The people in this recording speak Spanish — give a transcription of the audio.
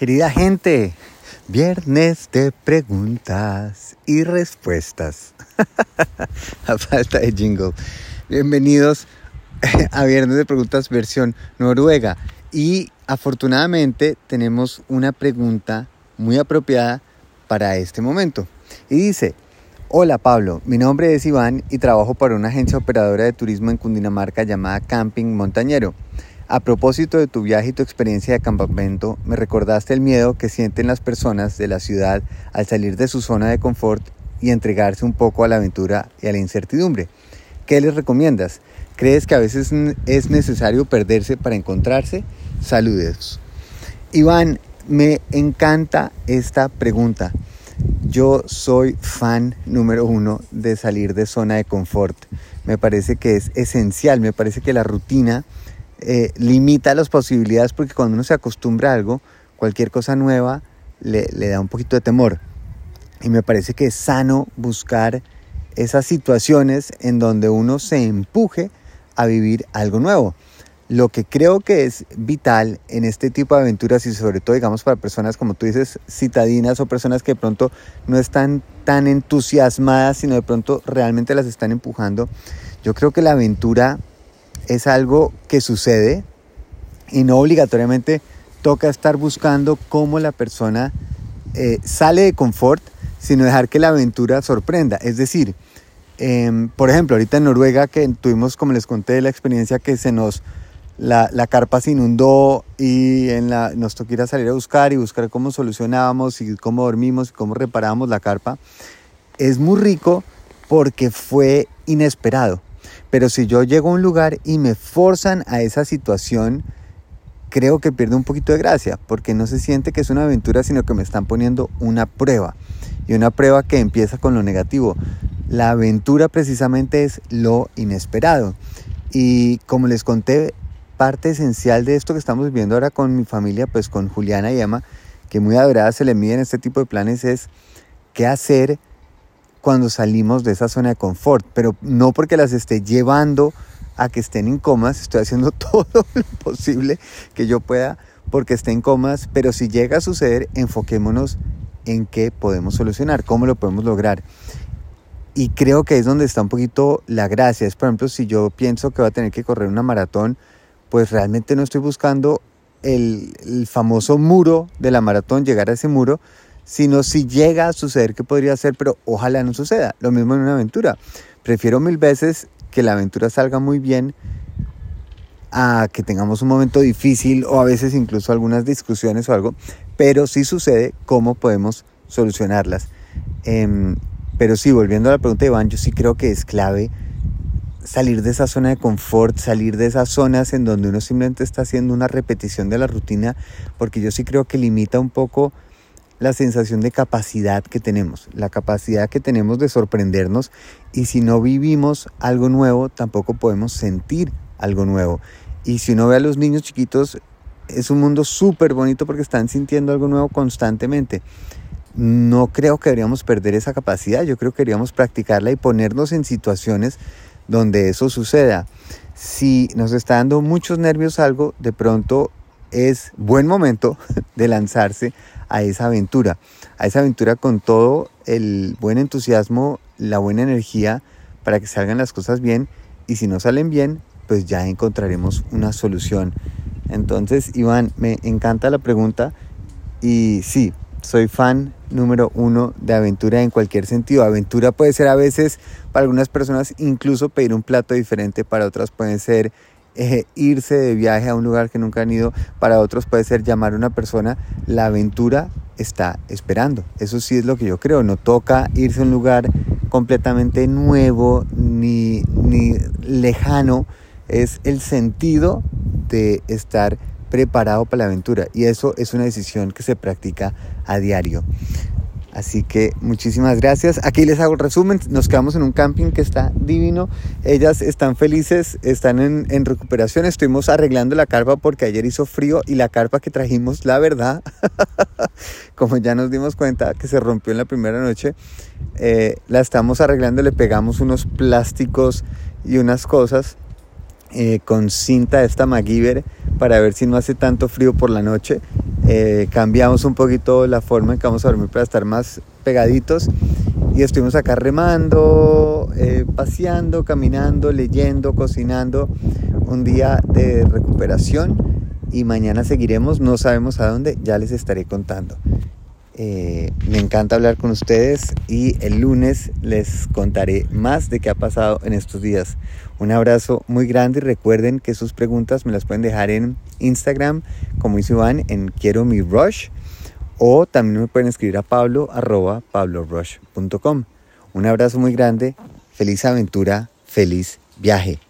Querida gente, viernes de preguntas y respuestas. a falta de jingle. Bienvenidos a Viernes de Preguntas versión noruega. Y afortunadamente tenemos una pregunta muy apropiada para este momento. Y dice, hola Pablo, mi nombre es Iván y trabajo para una agencia operadora de turismo en Cundinamarca llamada Camping Montañero. A propósito de tu viaje y tu experiencia de campamento, me recordaste el miedo que sienten las personas de la ciudad al salir de su zona de confort y entregarse un poco a la aventura y a la incertidumbre. ¿Qué les recomiendas? ¿Crees que a veces es necesario perderse para encontrarse? Saludos. Iván, me encanta esta pregunta. Yo soy fan número uno de salir de zona de confort. Me parece que es esencial, me parece que la rutina eh, limita las posibilidades porque cuando uno se acostumbra a algo, cualquier cosa nueva le, le da un poquito de temor. Y me parece que es sano buscar esas situaciones en donde uno se empuje a vivir algo nuevo. Lo que creo que es vital en este tipo de aventuras y sobre todo, digamos, para personas como tú dices, citadinas o personas que de pronto no están tan entusiasmadas, sino de pronto realmente las están empujando, yo creo que la aventura es algo que sucede y no obligatoriamente toca estar buscando cómo la persona eh, sale de confort, sino dejar que la aventura sorprenda. Es decir, em, por ejemplo, ahorita en Noruega que tuvimos, como les conté, la experiencia que se nos, la, la carpa se inundó y en la, nos tocó ir a salir a buscar y buscar cómo solucionábamos y cómo dormimos y cómo reparábamos la carpa. Es muy rico porque fue inesperado. Pero si yo llego a un lugar y me forzan a esa situación, creo que pierde un poquito de gracia, porque no se siente que es una aventura, sino que me están poniendo una prueba. Y una prueba que empieza con lo negativo. La aventura precisamente es lo inesperado. Y como les conté, parte esencial de esto que estamos viviendo ahora con mi familia, pues con Juliana y Emma, que muy adoradas se le miden este tipo de planes, es qué hacer cuando salimos de esa zona de confort, pero no porque las esté llevando a que estén en comas, estoy haciendo todo lo posible que yo pueda porque estén comas, pero si llega a suceder, enfoquémonos en qué podemos solucionar, cómo lo podemos lograr. Y creo que es donde está un poquito la gracia. Es, por ejemplo, si yo pienso que voy a tener que correr una maratón, pues realmente no estoy buscando el, el famoso muro de la maratón, llegar a ese muro, sino si llega a suceder que podría ser, pero ojalá no suceda. Lo mismo en una aventura. Prefiero mil veces que la aventura salga muy bien a que tengamos un momento difícil o a veces incluso algunas discusiones o algo, pero si sucede, ¿cómo podemos solucionarlas? Em, pero sí, volviendo a la pregunta de Iván, yo sí creo que es clave salir de esa zona de confort, salir de esas zonas en donde uno simplemente está haciendo una repetición de la rutina, porque yo sí creo que limita un poco la sensación de capacidad que tenemos, la capacidad que tenemos de sorprendernos y si no vivimos algo nuevo, tampoco podemos sentir algo nuevo. Y si uno ve a los niños chiquitos, es un mundo súper bonito porque están sintiendo algo nuevo constantemente. No creo que deberíamos perder esa capacidad, yo creo que deberíamos practicarla y ponernos en situaciones donde eso suceda. Si nos está dando muchos nervios algo, de pronto es buen momento de lanzarse a esa aventura, a esa aventura con todo el buen entusiasmo, la buena energía para que salgan las cosas bien y si no salen bien, pues ya encontraremos una solución. Entonces, Iván, me encanta la pregunta y sí, soy fan número uno de aventura en cualquier sentido. Aventura puede ser a veces para algunas personas incluso pedir un plato diferente, para otras puede ser eh, irse de viaje a un lugar que nunca han ido, para otros puede ser llamar a una persona, la aventura está esperando. Eso sí es lo que yo creo, no toca irse a un lugar completamente nuevo ni, ni lejano, es el sentido de estar preparado para la aventura y eso es una decisión que se practica a diario. Así que muchísimas gracias. Aquí les hago el resumen. Nos quedamos en un camping que está divino. Ellas están felices, están en, recuperación. Estuvimos arreglando la carpa porque ayer hizo frío y la carpa que trajimos, la verdad, como ya nos dimos cuenta que se rompió en la primera noche, eh, la estamos arreglando. Le pegamos unos plásticos y unas cosas eh, con cinta esta MacGyver para ver si no hace tanto frío por la noche. Eh, cambiamos un poquito la forma en que vamos a dormir para estar más pegaditos y estuvimos acá remando, eh, paseando, caminando, leyendo, cocinando. Un día de recuperación y mañana seguiremos, no sabemos a dónde, ya les estaré contando. Eh, me encanta hablar con ustedes y el lunes les contaré más de qué ha pasado en estos días. Un abrazo muy grande y recuerden que sus preguntas me las pueden dejar en Instagram, como hizo Iván, en Quiero mi Rush, o también me pueden escribir a pablo pablorush.com. Un abrazo muy grande, feliz aventura, feliz viaje.